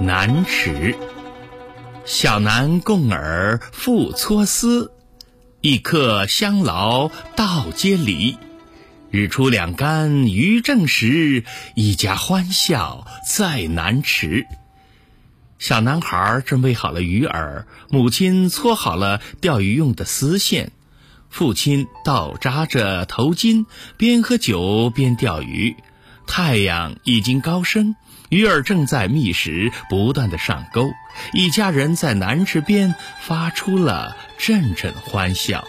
南池。小男共耳复搓丝，一刻相劳道皆离。日出两竿鱼正时，一家欢笑在南池。小男孩准备好了鱼饵，母亲搓好了钓鱼用的丝线，父亲倒扎着头巾，边喝酒边钓鱼。太阳已经高升，鱼儿正在觅食，不断的上钩。一家人在南池边发出了阵阵欢笑。